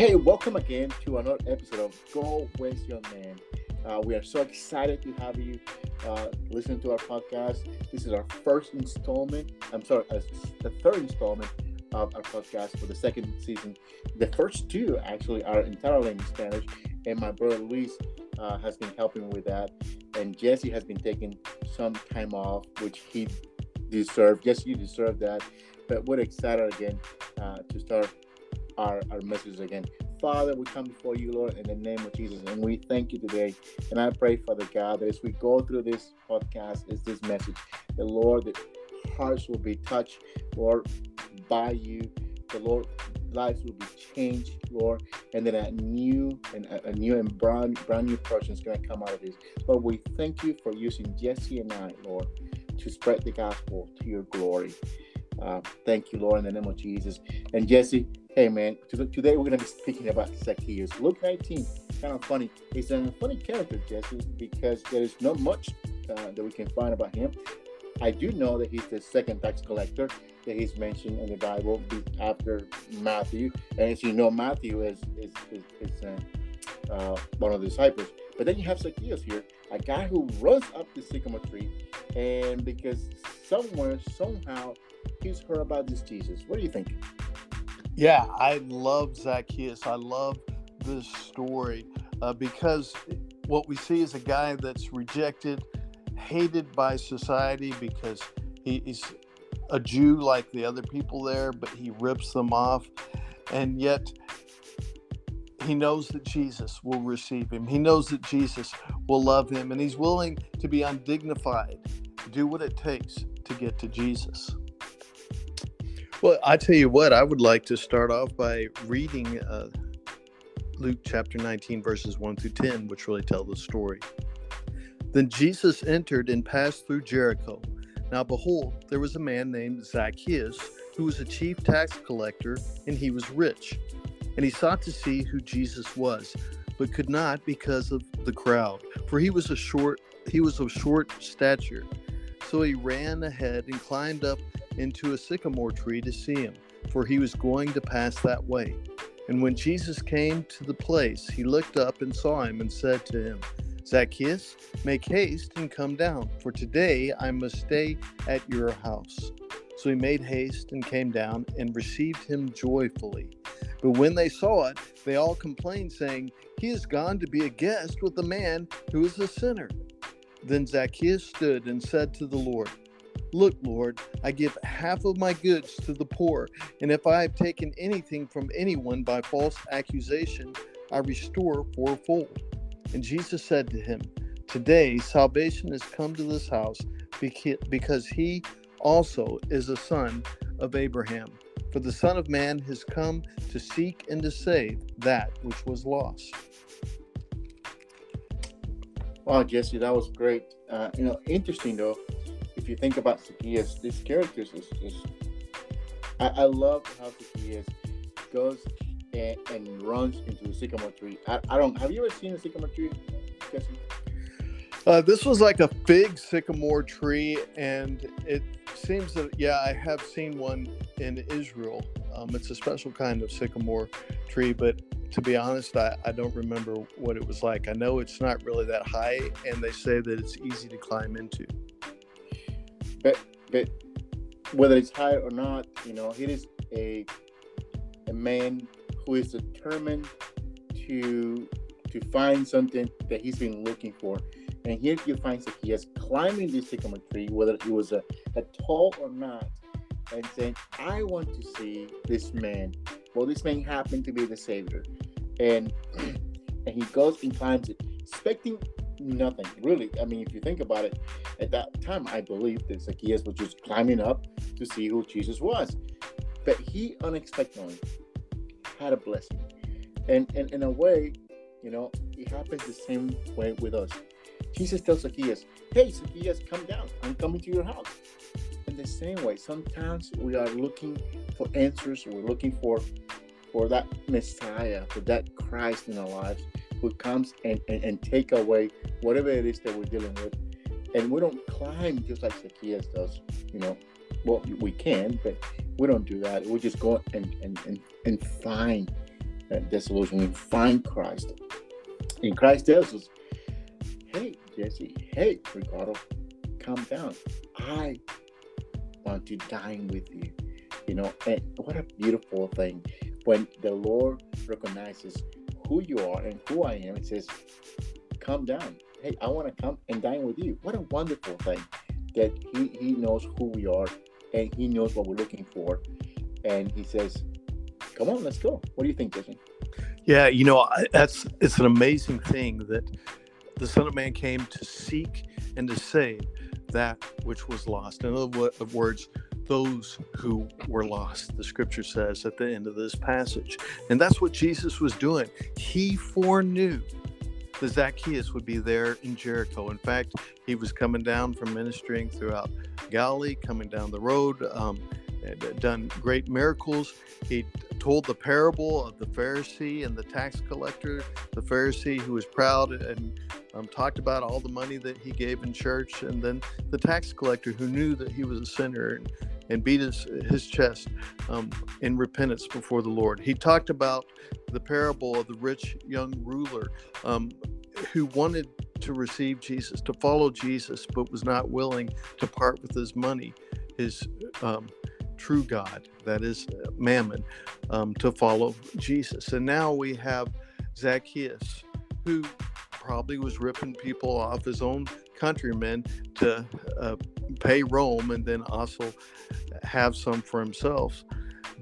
Hey, welcome again to another episode of Go West Young Man. Uh, we are so excited to have you uh, listening to our podcast. This is our first installment. I'm sorry, uh, the third installment of our podcast for the second season. The first two actually are entirely in Spanish, and my brother Luis uh, has been helping with that, and Jesse has been taking some time off, which he deserved. Yes, you deserve that. But we're excited again uh, to start our, our message again. Father, we come before you, Lord, in the name of Jesus, and we thank you today. And I pray, Father God, that as we go through this podcast, is this message, the Lord, that hearts will be touched, Lord, by you. The Lord, lives will be changed, Lord, and then a new and a, new and brand brand new person is going to come out of this. Lord, we thank you for using Jesse and I, Lord, to spread the gospel to your glory. Uh, thank you, Lord, in the name of Jesus. And Jesse, hey man, today we're going to be speaking about Zacchaeus. Luke 19, kind of funny. He's a funny character, Jesse, because there is not much uh, that we can find about him. I do know that he's the second tax collector that he's mentioned in the Bible after Matthew. And as you know, Matthew is is, is, is uh, uh, one of the disciples. But then you have Zacchaeus here, a guy who runs up the sycamore tree, and because somewhere, somehow, he's heard about this Jesus. What do you think? Yeah, I love Zacchaeus. I love this story uh, because what we see is a guy that's rejected, hated by society because he, he's a Jew like the other people there, but he rips them off. And yet, he knows that Jesus will receive him. He knows that Jesus will love him, and he's willing to be undignified, do what it takes to get to Jesus. Well, I tell you what, I would like to start off by reading uh, Luke chapter 19, verses 1 through 10, which really tell the story. Then Jesus entered and passed through Jericho. Now, behold, there was a man named Zacchaeus who was a chief tax collector, and he was rich. And he sought to see who Jesus was, but could not because of the crowd, for he was a short he was of short stature. So he ran ahead and climbed up into a sycamore tree to see him, for he was going to pass that way. And when Jesus came to the place, he looked up and saw him and said to him, Zacchaeus, make haste and come down, for today I must stay at your house. So he made haste and came down and received him joyfully. But when they saw it, they all complained, saying, He has gone to be a guest with a man who is a sinner. Then Zacchaeus stood and said to the Lord, Look, Lord, I give half of my goods to the poor, and if I have taken anything from anyone by false accusation, I restore fourfold. And Jesus said to him, Today salvation has come to this house because he also is a son of Abraham. For the Son of Man has come to seek and to save that which was lost. Wow, Jesse, that was great. Uh, you know, interesting though if you think about Zacchaeus, this character is, is I, I, love how Zacchaeus goes and, and, runs into the sycamore tree. I, I don't. Have you ever seen a sycamore tree? Uh, this was like a big sycamore tree, and it seems that yeah, I have seen one in Israel. Um, it's a special kind of sycamore tree, but to be honest, I, I don't remember what it was like. I know it's not really that high, and they say that it's easy to climb into but but whether it's high or not, you know, he is a a man who is determined to to find something that he's been looking for. And here you find that he is climbing this sycamore tree, whether it was a, a tall or not, and saying, I want to see this man. Well, this man happened to be the savior. And and he goes and climbs it, expecting nothing really. I mean, if you think about it, at that time, I believe that Zacchaeus was just climbing up to see who Jesus was, but he unexpectedly had a blessing, and and in a way, you know, it happens the same way with us. Jesus tells Zacchaeus, "Hey, Zacchaeus, come down. I'm coming to your house." In the same way, sometimes we are looking for answers. We're looking for for that Messiah, for that Christ in our lives who comes and, and, and take away whatever it is that we're dealing with. And we don't climb just like Zacchaeus does, you know. Well, we can, but we don't do that. We just go and, and, and, and find uh, disillusioned. We find Christ. And Christ tells us, hey, Jesse, hey, Ricardo, calm down. I want to dine with you. You know, and what a beautiful thing when the Lord recognizes who you are and who I am. It says, come down. Hey, I want to come and dine with you. What a wonderful thing that he, he knows who we are and he knows what we're looking for. And he says, come on, let's go. What do you think, Jason? Yeah, you know, that's it's an amazing thing that the Son of Man came to seek and to save that which was lost. In other words, those who were lost, the scripture says at the end of this passage. And that's what Jesus was doing. He foreknew that Zacchaeus would be there in Jericho. In fact, he was coming down from ministering throughout Galilee, coming down the road, um, done great miracles. He told the parable of the Pharisee and the tax collector, the Pharisee who was proud and um, talked about all the money that he gave in church, and then the tax collector who knew that he was a sinner and, and beat his, his chest um, in repentance before the Lord. He talked about the parable of the rich young ruler um, who wanted to receive Jesus, to follow Jesus, but was not willing to part with his money, his um, true God, that is uh, Mammon, um, to follow Jesus. And now we have Zacchaeus, who probably was ripping people off his own countrymen to uh, pay Rome and then also have some for himself.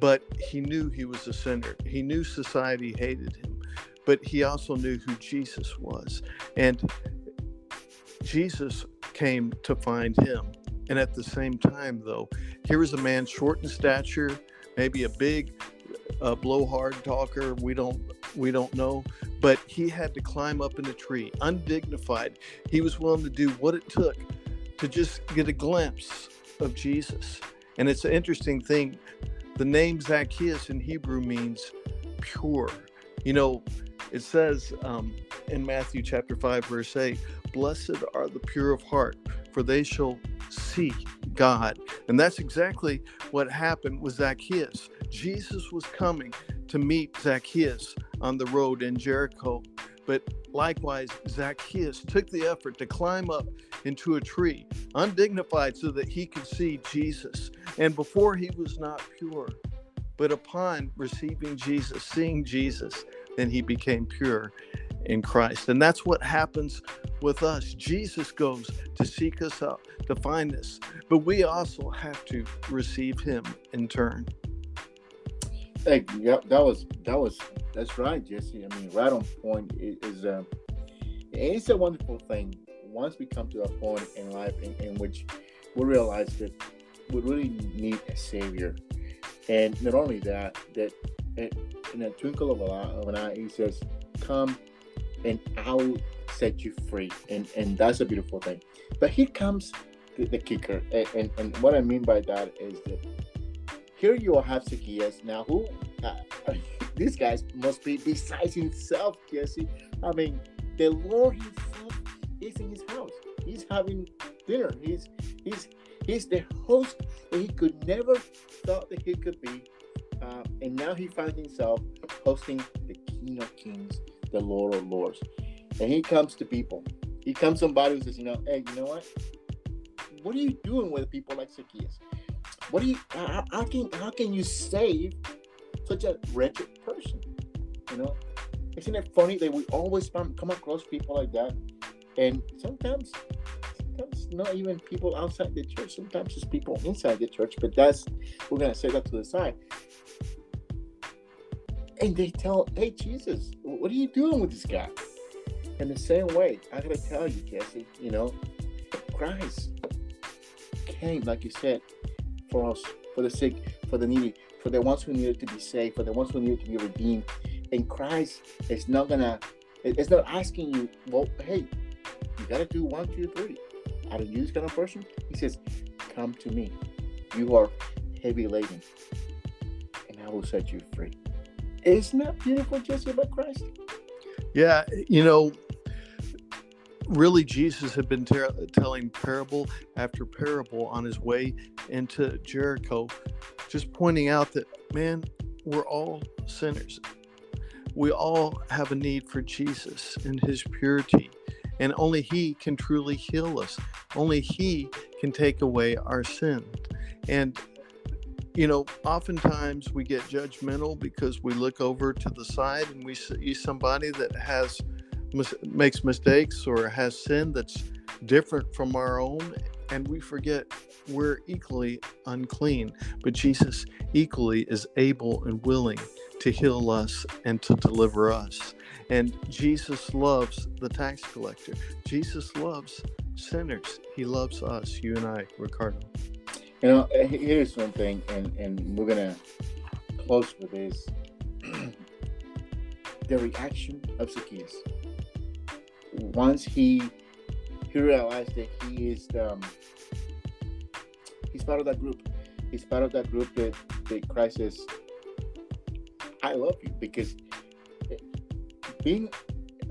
But he knew he was a sinner. He knew society hated him, but he also knew who Jesus was. And Jesus came to find him. And at the same time, though, here was a man short in stature, maybe a big uh, blowhard talker. We don't we don't know, but he had to climb up in a tree, undignified. He was willing to do what it took to just get a glimpse of Jesus. And it's an interesting thing. The name Zacchaeus in Hebrew means pure. You know, it says um, in Matthew chapter 5, verse 8, Blessed are the pure of heart, for they shall see God. And that's exactly what happened with Zacchaeus. Jesus was coming to meet Zacchaeus on the road in Jericho. But likewise, Zacchaeus took the effort to climb up into a tree, undignified, so that he could see Jesus. And before he was not pure, but upon receiving Jesus, seeing Jesus, then he became pure in Christ. And that's what happens with us. Jesus goes to seek us out, to find us, but we also have to receive him in turn. Hey, yep, that was that was that's right, Jesse. I mean, right on point is um, it's a wonderful thing once we come to a point in life in, in which we realize that we really need a savior, and not only that, that in a twinkle of, of an eye, he says, "Come and I'll set you free. And and that's a beautiful thing. But here comes the, the kicker. And, and, and, what I mean by that is that here you have Zacchaeus now who uh, these guys must be besides himself, Jesse. I mean, the Lord himself is in his house. He's having dinner. He's he's he's the host that he could never thought that he could be. Uh, and now he finds himself hosting the King of Kings the Lord of Lords. And he comes to people. He comes somebody who says, you know, hey, you know what? What are you doing with people like Zacchaeus? What do you how, how can how can you save such a wretched person? You know? Isn't it funny that we always come across people like that? And sometimes sometimes not even people outside the church, sometimes it's people inside the church, but that's we're gonna say that to the side and they tell, hey, Jesus, what are you doing with this guy? In the same way, I gotta tell you, Jesse, you know, Christ came, like you said, for us, for the sick, for the needy, for the ones who needed to be saved, for the ones who needed to be redeemed. And Christ is not gonna, it's not asking you, well, hey, you gotta do one, two, three. Are you this kind of person? He says, come to me. You are heavy laden, and I will set you free. Isn't that beautiful, Jesse, about Christ? Yeah, you know, really, Jesus had been ter- telling parable after parable on his way into Jericho, just pointing out that, man, we're all sinners. we all have a need for Jesus and his purity. And only he can truly heal us. Only he can take away our sin. And you know, oftentimes we get judgmental because we look over to the side and we see somebody that has makes mistakes or has sin that's different from our own and we forget we're equally unclean but Jesus equally is able and willing to heal us and to deliver us and Jesus loves the tax collector Jesus loves sinners he loves us you and I Ricardo you know, uh, here's one thing, and, and we're gonna close with this. the reaction of Zacchaeus. Once he he realized that he is um, he's part of that group. He's part of that group that, that Christ I love you because eh, being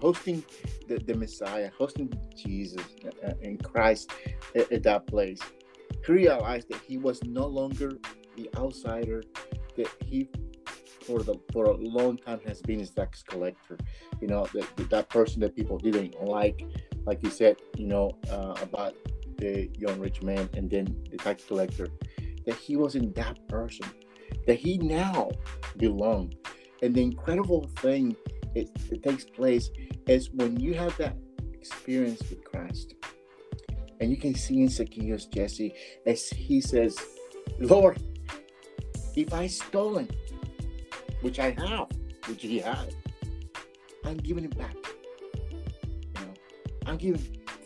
hosting the, the Messiah, hosting Jesus uh, uh, and Christ at, at that place he realized that he was no longer the outsider that he for the for a long time has been his tax collector. You know that that person that people didn't like, like you said, you know uh, about the young rich man and then the tax collector. That he wasn't that person. That he now belonged. And the incredible thing it, it takes place is when you have that experience with Christ and you can see in Zacchaeus, Jesse, as he says, Lord, if I stolen, which I have, which he had, I'm giving it back. You know, I'm giving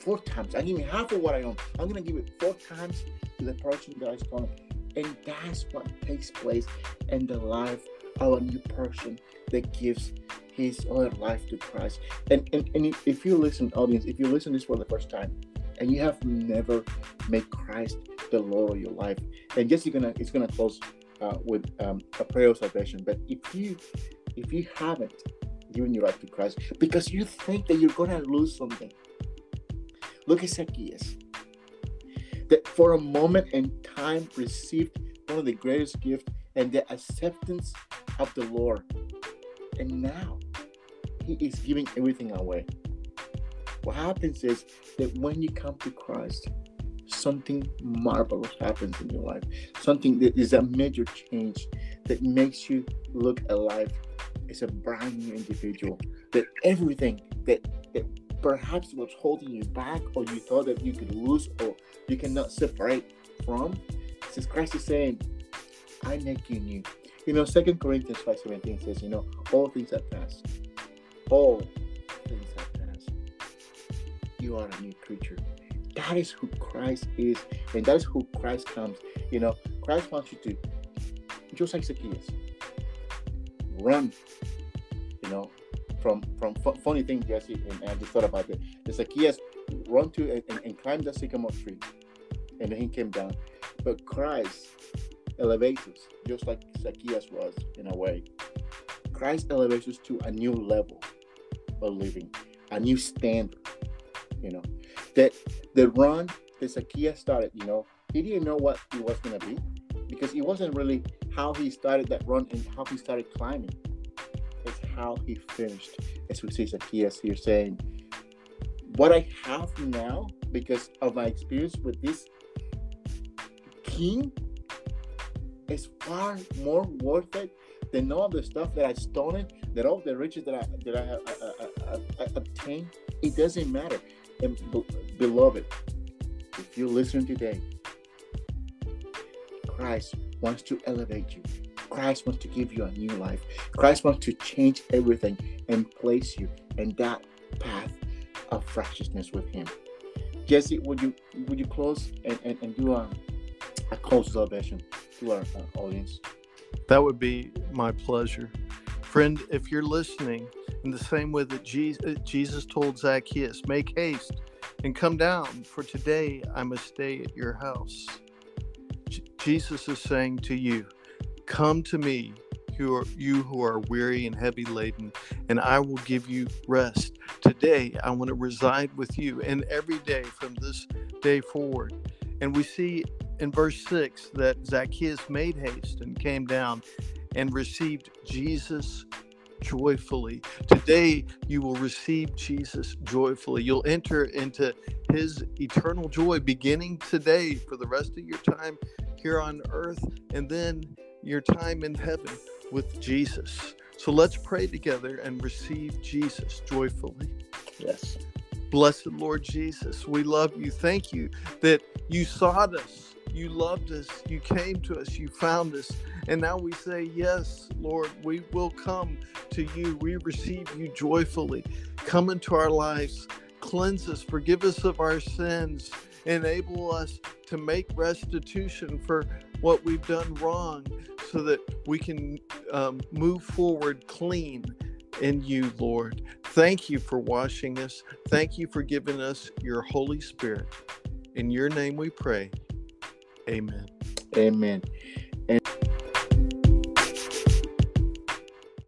four times. I'm giving half of what I own. I'm gonna give it four times to the person that I stole. And that's what takes place in the life of a new person that gives his other life to Christ. And, and, and if you listen, audience, if you listen this for the first time, and you have never made Christ the Lord of your life. And just gonna it's gonna close uh, with um, a prayer of salvation. But if you if you haven't given your life to Christ because you think that you're gonna lose something, look at Zacchaeus. That for a moment in time received one of the greatest gifts and the acceptance of the Lord. And now he is giving everything away. What happens is that when you come to Christ, something marvelous happens in your life. Something that is a major change that makes you look alive as a brand new individual. That everything that, that perhaps what's holding you back or you thought that you could lose or you cannot separate from, since Christ is saying, I make you new. You know, Second Corinthians 5:17 says, you know, all things are past. All things are past. you are a new creature. That is who Christ is, and that is who Christ comes. You know, Christ wants you to, just like Zacchaeus, run. From from funny thing, Jesse, and I just thought about it. Zacchaeus run to and, and, and climb the sycamore tree, and then he came down. But Christ elevates us, just like Zacchaeus was in a way. Christ elevates us to a new level of living, a new standard you know. That the run that Zacchaeus started, you know, he didn't know what it was gonna be because it wasn't really how he started that run and how he started climbing. It's how he finished. As we see Zacchaeus here saying, What I have now, because of my experience with this king, is far more worth it than all the stuff that I stolen, that all the riches that I that I, I, I, I obtained. It doesn't matter and beloved, if you listen today, Christ wants to elevate you. Christ wants to give you a new life. Christ wants to change everything and place you in that path of righteousness with Him. Jesse, would you would you close and, and, and do a, a close salvation to our uh, audience? That would be my pleasure. Friend, if you're listening, in the same way that Jesus told Zacchaeus, Make haste and come down, for today I must stay at your house. Jesus is saying to you, Come to me, who are, you who are weary and heavy laden, and I will give you rest. Today I want to reside with you, and every day from this day forward. And we see in verse 6 that Zacchaeus made haste and came down and received Jesus joyfully. Today, you will receive Jesus joyfully. You'll enter into his eternal joy beginning today for the rest of your time here on earth and then your time in heaven with Jesus. So let's pray together and receive Jesus joyfully. Yes. Blessed Lord Jesus, we love you. Thank you that you sought us, you loved us, you came to us, you found us. And now we say, Yes, Lord, we will come to you. We receive you joyfully. Come into our lives, cleanse us, forgive us of our sins, enable us to make restitution for what we've done wrong so that we can um, move forward clean in you, Lord. Thank you for washing us. Thank you for giving us your Holy Spirit. In your name we pray. Amen. Amen.